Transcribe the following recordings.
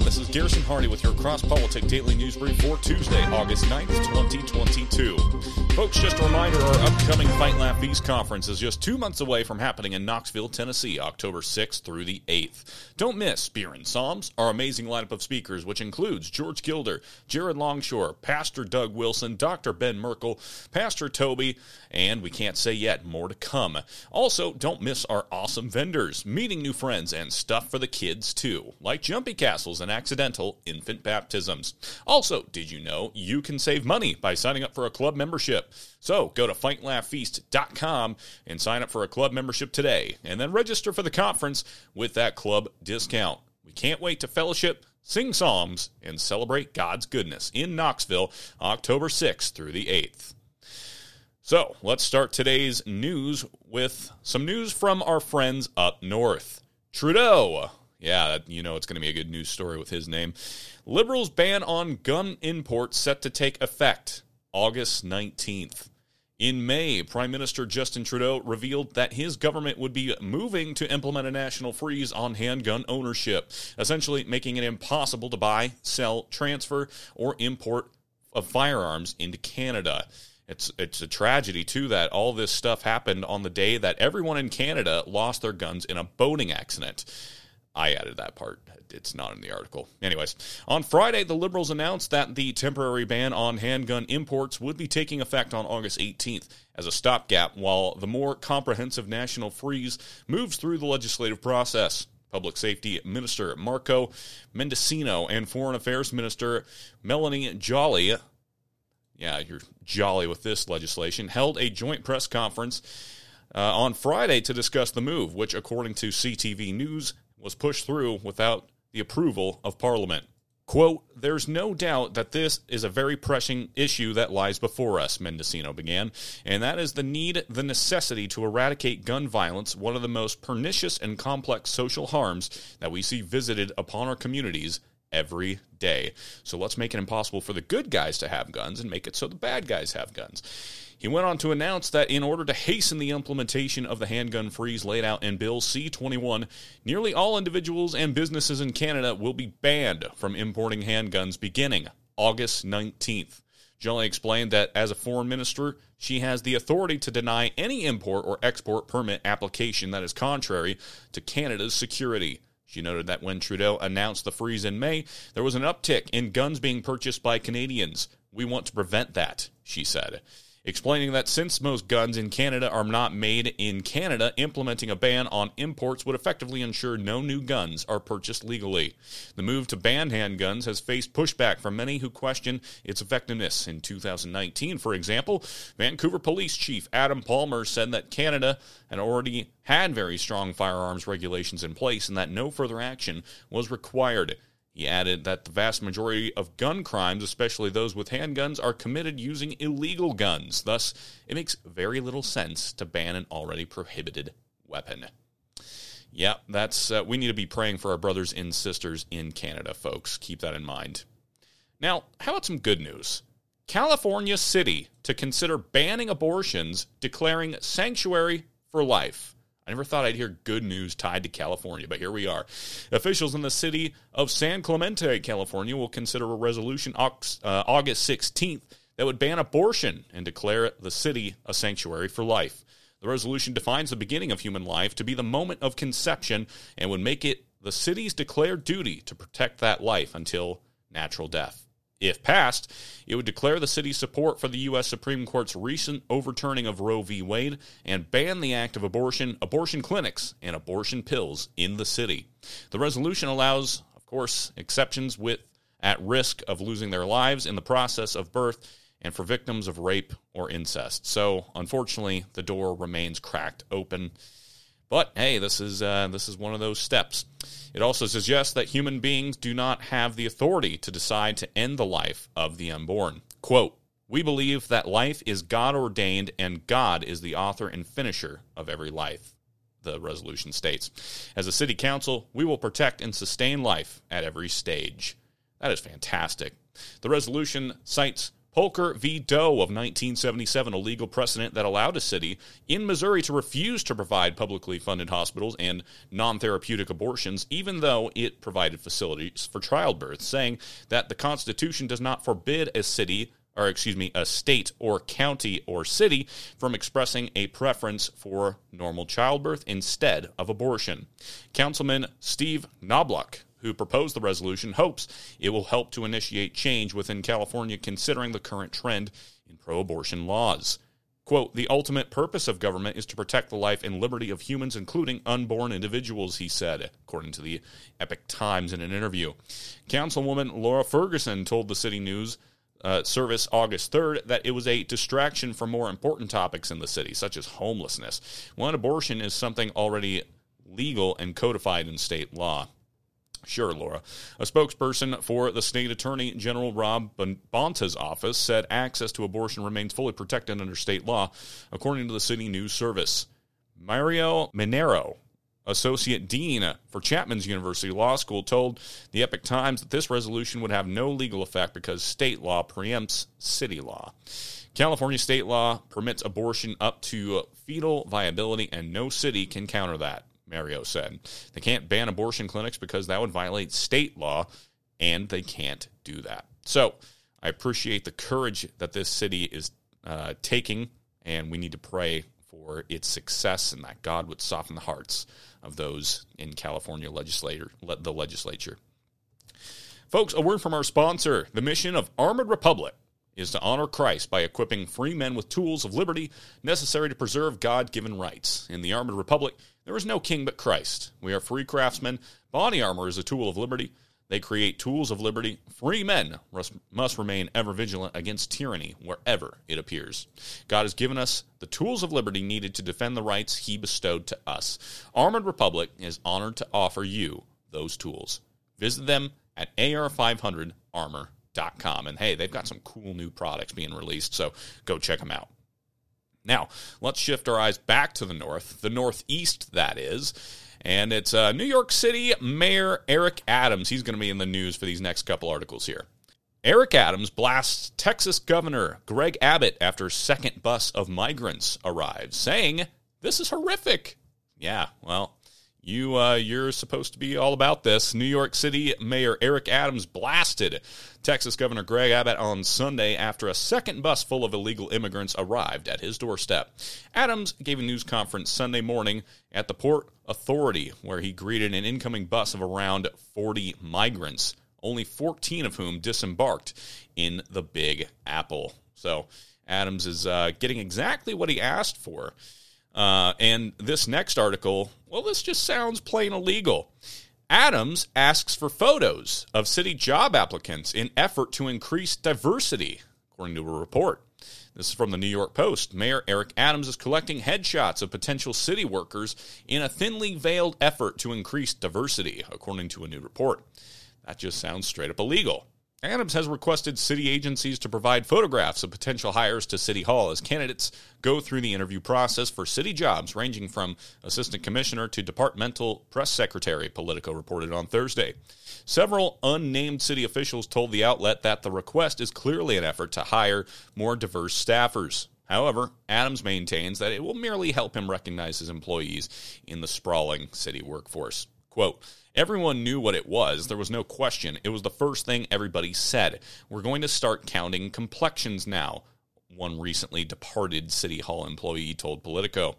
This is Garrison Hardy with your Cross Politic Daily News Brief for Tuesday, August 9th, 2022. Folks, just a reminder our upcoming Fight Laugh Feast conference is just two months away from happening in Knoxville, Tennessee, October 6th through the 8th. Don't miss Beer and Psalms, our amazing lineup of speakers, which includes George Gilder, Jared Longshore, Pastor Doug Wilson, Dr. Ben Merkle, Pastor Toby, and we can't say yet, more to come. Also, don't miss our awesome vendors, meeting new friends, and stuff for the kids too, like jumpy castles and accidental infant baptisms. Also, did you know you can save money by signing up for a club membership? So go to fightlaughfeast.com and sign up for a club membership today, and then register for the conference with that club discount. We can't wait to fellowship, sing psalms, and celebrate God's goodness in Knoxville, October 6th through the 8th. So let's start today's news with some news from our friends up north. Trudeau. Yeah, you know it's going to be a good news story with his name. Liberals' ban on gun imports set to take effect August 19th. In May, Prime Minister Justin Trudeau revealed that his government would be moving to implement a national freeze on handgun ownership, essentially making it impossible to buy, sell, transfer, or import of firearms into Canada. It's it's a tragedy too that all this stuff happened on the day that everyone in Canada lost their guns in a boating accident. I added that part. It's not in the article. Anyways, on Friday, the Liberals announced that the temporary ban on handgun imports would be taking effect on August 18th as a stopgap while the more comprehensive national freeze moves through the legislative process. Public Safety Minister Marco Mendicino and Foreign Affairs Minister Melanie Joly yeah, you're jolly with this legislation, held a joint press conference uh, on Friday to discuss the move, which, according to CTV News, was pushed through without the approval of Parliament. Quote, There's no doubt that this is a very pressing issue that lies before us, Mendicino began, and that is the need, the necessity to eradicate gun violence, one of the most pernicious and complex social harms that we see visited upon our communities every day. So let's make it impossible for the good guys to have guns and make it so the bad guys have guns. He went on to announce that in order to hasten the implementation of the handgun freeze laid out in Bill C 21, nearly all individuals and businesses in Canada will be banned from importing handguns beginning August 19th. Joly explained that as a foreign minister, she has the authority to deny any import or export permit application that is contrary to Canada's security. She noted that when Trudeau announced the freeze in May, there was an uptick in guns being purchased by Canadians. We want to prevent that, she said explaining that since most guns in Canada are not made in Canada, implementing a ban on imports would effectively ensure no new guns are purchased legally. The move to ban handguns has faced pushback from many who question its effectiveness. In 2019, for example, Vancouver Police Chief Adam Palmer said that Canada had already had very strong firearms regulations in place and that no further action was required. He added that the vast majority of gun crimes, especially those with handguns, are committed using illegal guns. Thus, it makes very little sense to ban an already prohibited weapon. Yeah, that's uh, we need to be praying for our brothers and sisters in Canada, folks. Keep that in mind. Now, how about some good news? California City to consider banning abortions, declaring sanctuary for life. I never thought I'd hear good news tied to California, but here we are. Officials in the city of San Clemente, California, will consider a resolution uh, August 16th that would ban abortion and declare the city a sanctuary for life. The resolution defines the beginning of human life to be the moment of conception and would make it the city's declared duty to protect that life until natural death. If passed, it would declare the city's support for the U.S. Supreme Court's recent overturning of Roe v. Wade and ban the act of abortion, abortion clinics, and abortion pills in the city. The resolution allows, of course, exceptions with at risk of losing their lives in the process of birth and for victims of rape or incest. So, unfortunately, the door remains cracked open. But hey, this is uh, this is one of those steps. It also suggests that human beings do not have the authority to decide to end the life of the unborn. Quote, we believe that life is God ordained and God is the author and finisher of every life, the resolution states. As a city council, we will protect and sustain life at every stage. That is fantastic. The resolution cites Poelker v. Doe of 1977, a legal precedent that allowed a city in Missouri to refuse to provide publicly funded hospitals and non therapeutic abortions, even though it provided facilities for childbirth, saying that the Constitution does not forbid a city or excuse me, a state or county or city from expressing a preference for normal childbirth instead of abortion. Councilman Steve Knoblock who proposed the resolution, hopes it will help to initiate change within California considering the current trend in pro abortion laws. Quote, the ultimate purpose of government is to protect the life and liberty of humans, including unborn individuals, he said, according to the Epoch Times in an interview. Councilwoman Laura Ferguson told the City News uh, service August 3rd that it was a distraction from more important topics in the city, such as homelessness, when abortion is something already legal and codified in state law. Sure, Laura. A spokesperson for the state attorney general Rob Bonta's office said access to abortion remains fully protected under state law, according to the city news service. Mario Mainero, associate dean for Chapman's University Law School, told the Epoch Times that this resolution would have no legal effect because state law preempts city law. California state law permits abortion up to fetal viability, and no city can counter that. Mario said. They can't ban abortion clinics because that would violate state law, and they can't do that. So I appreciate the courage that this city is uh, taking, and we need to pray for its success and that God would soften the hearts of those in California legislator, the legislature. Folks, a word from our sponsor. The mission of Armored Republic is to honor Christ by equipping free men with tools of liberty necessary to preserve God given rights. In the Armored Republic, there is no king but Christ. We are free craftsmen. Body armor is a tool of liberty. They create tools of liberty. Free men must remain ever vigilant against tyranny wherever it appears. God has given us the tools of liberty needed to defend the rights he bestowed to us. Armored Republic is honored to offer you those tools. Visit them at ar500armor.com. And hey, they've got some cool new products being released, so go check them out. Now, let's shift our eyes back to the north, the northeast, that is. And it's uh, New York City Mayor Eric Adams. He's going to be in the news for these next couple articles here. Eric Adams blasts Texas Governor Greg Abbott after second bus of migrants arrives, saying, This is horrific. Yeah, well, you uh, you're supposed to be all about this. New York City Mayor Eric Adams blasted Texas Governor Greg Abbott on Sunday after a second bus full of illegal immigrants arrived at his doorstep. Adams gave a news conference Sunday morning at the Port Authority where he greeted an incoming bus of around 40 migrants, only 14 of whom disembarked in the Big Apple. So Adams is uh, getting exactly what he asked for. Uh, and this next article, well, this just sounds plain illegal. Adams asks for photos of city job applicants in effort to increase diversity, according to a report. This is from the New York Post. Mayor Eric Adams is collecting headshots of potential city workers in a thinly veiled effort to increase diversity, according to a new report. That just sounds straight up illegal. Adams has requested city agencies to provide photographs of potential hires to City Hall as candidates go through the interview process for city jobs ranging from assistant commissioner to departmental press secretary, Politico reported on Thursday. Several unnamed city officials told the outlet that the request is clearly an effort to hire more diverse staffers. However, Adams maintains that it will merely help him recognize his employees in the sprawling city workforce. Quote, Everyone knew what it was. There was no question. It was the first thing everybody said. We're going to start counting complexions now, one recently departed City Hall employee told Politico.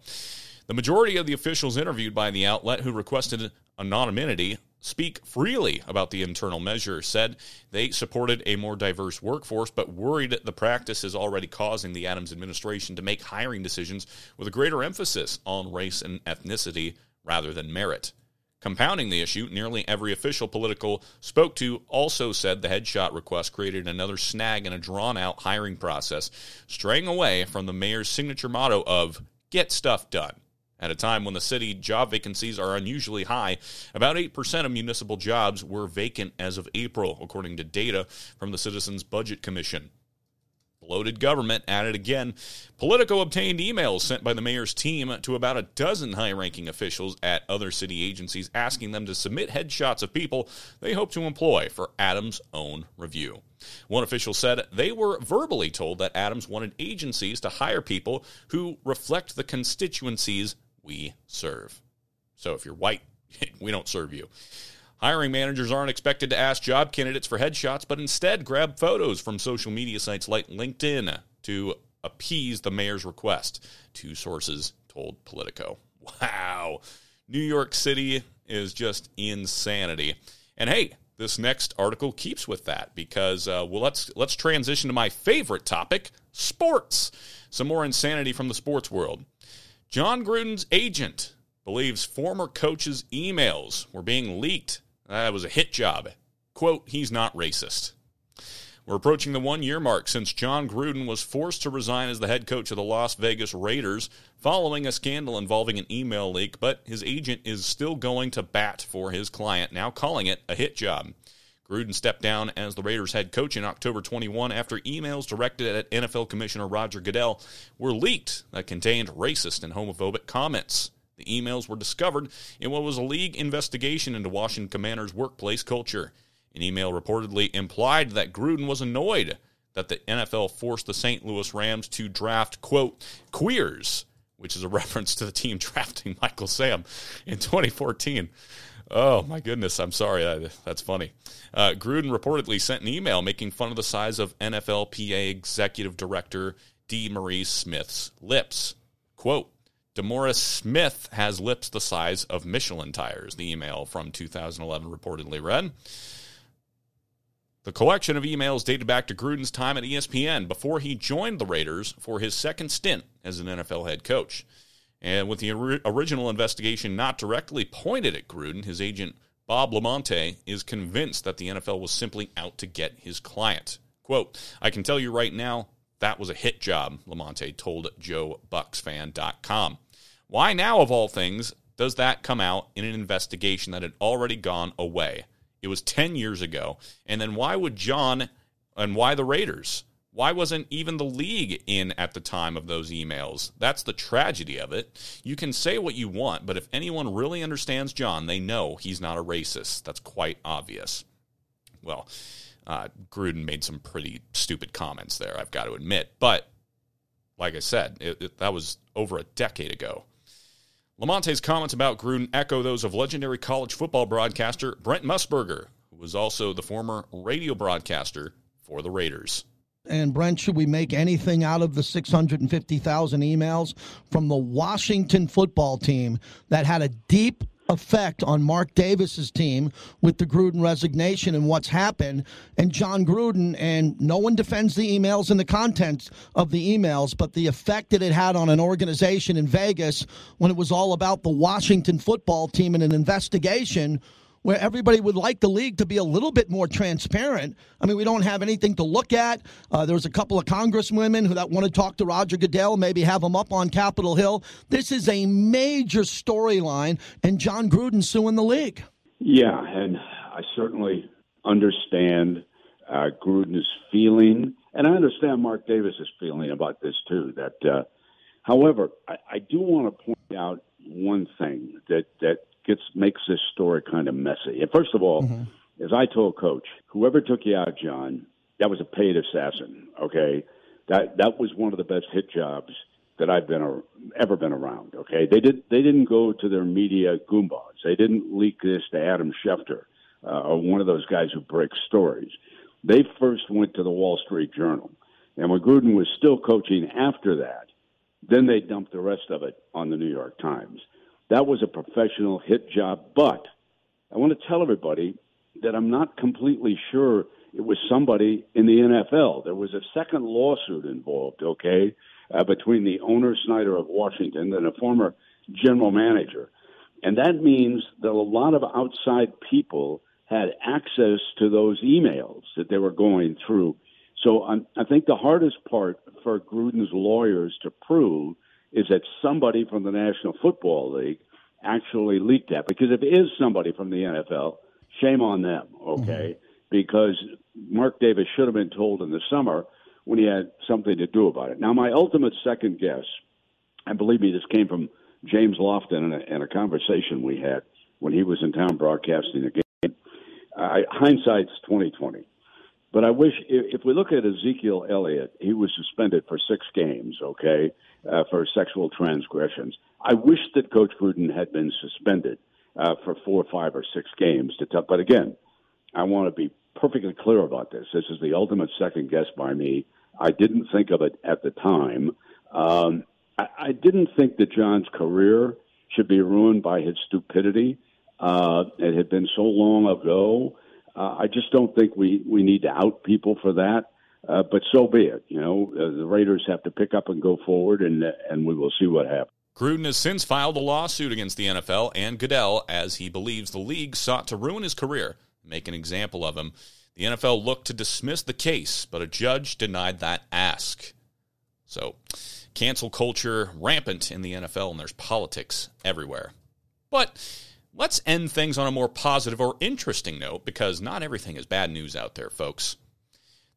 The majority of the officials interviewed by the outlet who requested anonymity speak freely about the internal measure, said they supported a more diverse workforce, but worried the practice is already causing the Adams administration to make hiring decisions with a greater emphasis on race and ethnicity rather than merit. Compounding the issue, nearly every official political spoke to also said the headshot request created another snag in a drawn out hiring process, straying away from the mayor's signature motto of get stuff done. At a time when the city job vacancies are unusually high, about 8% of municipal jobs were vacant as of April, according to data from the Citizens Budget Commission. Bloated government at it again. Politico obtained emails sent by the mayor's team to about a dozen high ranking officials at other city agencies asking them to submit headshots of people they hope to employ for Adams' own review. One official said they were verbally told that Adams wanted agencies to hire people who reflect the constituencies we serve. So if you're white, we don't serve you. Hiring managers aren't expected to ask job candidates for headshots, but instead grab photos from social media sites like LinkedIn to appease the mayor's request, two sources told Politico. Wow. New York City is just insanity. And hey, this next article keeps with that because uh, well let's let's transition to my favorite topic, sports. Some more insanity from the sports world. Jon Gruden's agent believes former coaches' emails were being leaked that was a hit job. Quote, he's not racist. We're approaching the one year mark since Jon Gruden was forced to resign as the head coach of the Las Vegas Raiders following a scandal involving an email leak, but his agent is still going to bat for his client, now calling it a hit job. Gruden stepped down as the Raiders head coach in October 21 after emails directed at NFL Commissioner Roger Goodell were leaked that contained racist and homophobic comments. The emails were discovered in what was a league investigation into Washington Commanders' workplace culture. An email reportedly implied that Gruden was annoyed that the NFL forced the St. Louis Rams to draft, quote, queers, which is a reference to the team drafting Michael Sam in 2014. Oh, my goodness. I'm sorry. That's funny. Uh, Gruden reportedly sent an email making fun of the size of NFLPA executive director DeMaurice Smith's lips. Quote, DeMaurice Smith has lips the size of Michelin tires, the email from 2011 reportedly read. The collection of emails dated back to Gruden's time at ESPN before he joined the Raiders for his second stint as an NFL head coach. And with the original investigation not directly pointed at Gruden, his agent Bob LaMonte is convinced that the NFL was simply out to get his client. Quote, I can tell you right now, that was a hit job, Lamonte told JoeBucksFan.com. Why now, of all things, does that come out in an investigation that had already gone away? It was 10 years ago. And then why would Jon and why the Raiders? Why wasn't even the league in at the time of those emails? That's the tragedy of it. You can say what you want, but if anyone really understands Jon, they know he's not a racist. That's quite obvious. Well, uh, Gruden made some pretty stupid comments there, I've got to admit. But like I said, it, it, that was over a decade ago. Lamonte's comments about Gruden echo those of legendary college football broadcaster Brent Musburger, who was also the former radio broadcaster for the Raiders. And Brent, should we make anything out of the 650,000 emails from the Washington football team that had a deep effect on Mark Davis's team with the Gruden resignation and what's happened. And Jon Gruden, and no one defends the emails and the contents of the emails, but the effect that it had on an organization in Vegas when it was all about the Washington football team and an investigation where everybody would like the league to be a little bit more transparent. I mean, we don't have anything to look at. Uh, there's a couple of congresswomen who that want to talk to Roger Goodell, maybe have him up on Capitol Hill. This is a major storyline, and Jon Gruden suing the league. Yeah, and I certainly understand uh, Gruden's feeling, and I understand Mark Davis's feeling about this too. That, uh, however, I, I do want to point out one thing that that gets makes this story kind of messy. And first of all, mm-hmm. as I told Coach, whoever took you out, Jon, that was a paid assassin. Okay, that that was one of the best hit jobs that I've been ever been around. Okay, they did they didn't go to their media goombas. They didn't leak this to Adam Schefter uh, or one of those guys who break stories. They first went to the Wall Street Journal, and when Gruden was still coaching after that, then they dumped the rest of it on the New York Times. That was a professional hit job. But I want to tell everybody that I'm not completely sure it was somebody in the NFL. There was a second lawsuit involved, okay, uh, between the owner, Snyder of Washington, and a former general manager. And that means that a lot of outside people had access to those emails that they were going through. So um, I think the hardest part for Gruden's lawyers to prove is that somebody from the National Football League actually leaked that. Because if it is somebody from the NFL, shame on them, okay? Mm-hmm. Because Mark Davis should have been told in the summer when he had something to do about it. Now, my ultimate second guess, and believe me, this came from James Lofton in a, in a conversation we had when he was in town broadcasting the game. Uh, hindsight's twenty twenty. But I wish, if we look at Ezekiel Elliott, he was suspended for six games, okay, uh, for sexual transgressions. I wish that Coach Gruden had been suspended uh, for four, five, or six games. To tell, but again, I want to be perfectly clear about this. This is the ultimate second guess by me. I didn't think of it at the time. Um, I, I didn't think that Jon's career should be ruined by his stupidity. Uh, it had been so long ago. Uh, I just don't think we, we need to out people for that. Uh, but so be it. You know, uh, the Raiders have to pick up and go forward, and and we will see what happens. Gruden has since filed a lawsuit against the NFL and Goodell as he believes the league sought to ruin his career, make an example of him. The NFL looked to dismiss the case, but a judge denied that ask. So, cancel culture rampant in the NFL, and there's politics everywhere. But let's end things on a more positive or interesting note because not everything is bad news out there, folks.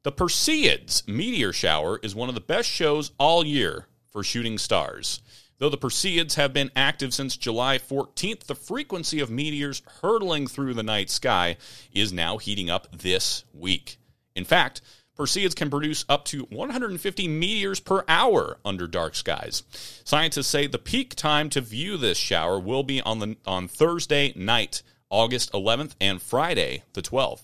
The Perseids meteor shower is one of the best shows all year for shooting stars. Though the Perseids have been active since July 14th, the frequency of meteors hurtling through the night sky is now heating up this week. In fact, Perseids can produce up to 150 meteors per hour under dark skies. Scientists say the peak time to view this shower will be on the on Thursday night, August 11th, and Friday the 12th.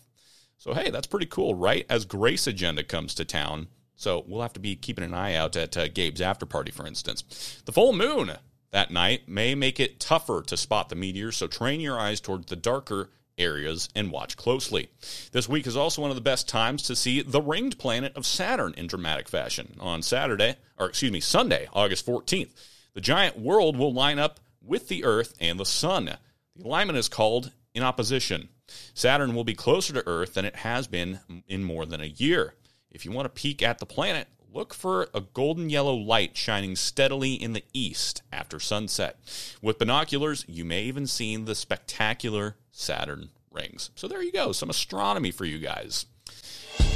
So hey, that's pretty cool, right? As Grace Agenda comes to town, so we'll have to be keeping an eye out at uh, Gabe's after party, for instance. The full moon that night may make it tougher to spot the meteors, so train your eyes towards the darker areas and watch closely. This week is also one of the best times to see the ringed planet of Saturn in dramatic fashion. On Saturday, or excuse me, Sunday, August 14th, the giant world will line up with the Earth and the Sun. The alignment is called in opposition. Saturn will be closer to Earth than it has been in more than a year. If you want to peek at the planet, look for a golden yellow light shining steadily in the east after sunset. With binoculars, you may even see the spectacular Saturn rings. So there you go, some astronomy for you guys.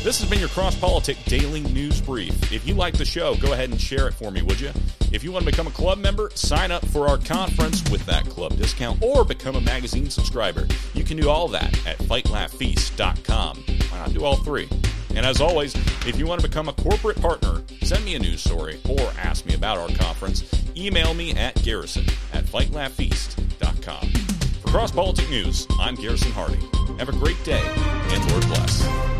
This has been your Cross Politic Daily News Brief. If you like the show, go ahead and share it for me, would you? If you want to become a club member, sign up for our conference with that club discount or become a magazine subscriber. You can do all that at fightlaughfeast.com. Why not do all three? And as always, if you want to become a corporate partner, send me a news story or ask me about our conference, email me at garrison at fightlaughfeast.com. For Cross Politic News, I'm Garrison Hardy. Have a great day, and Lord bless.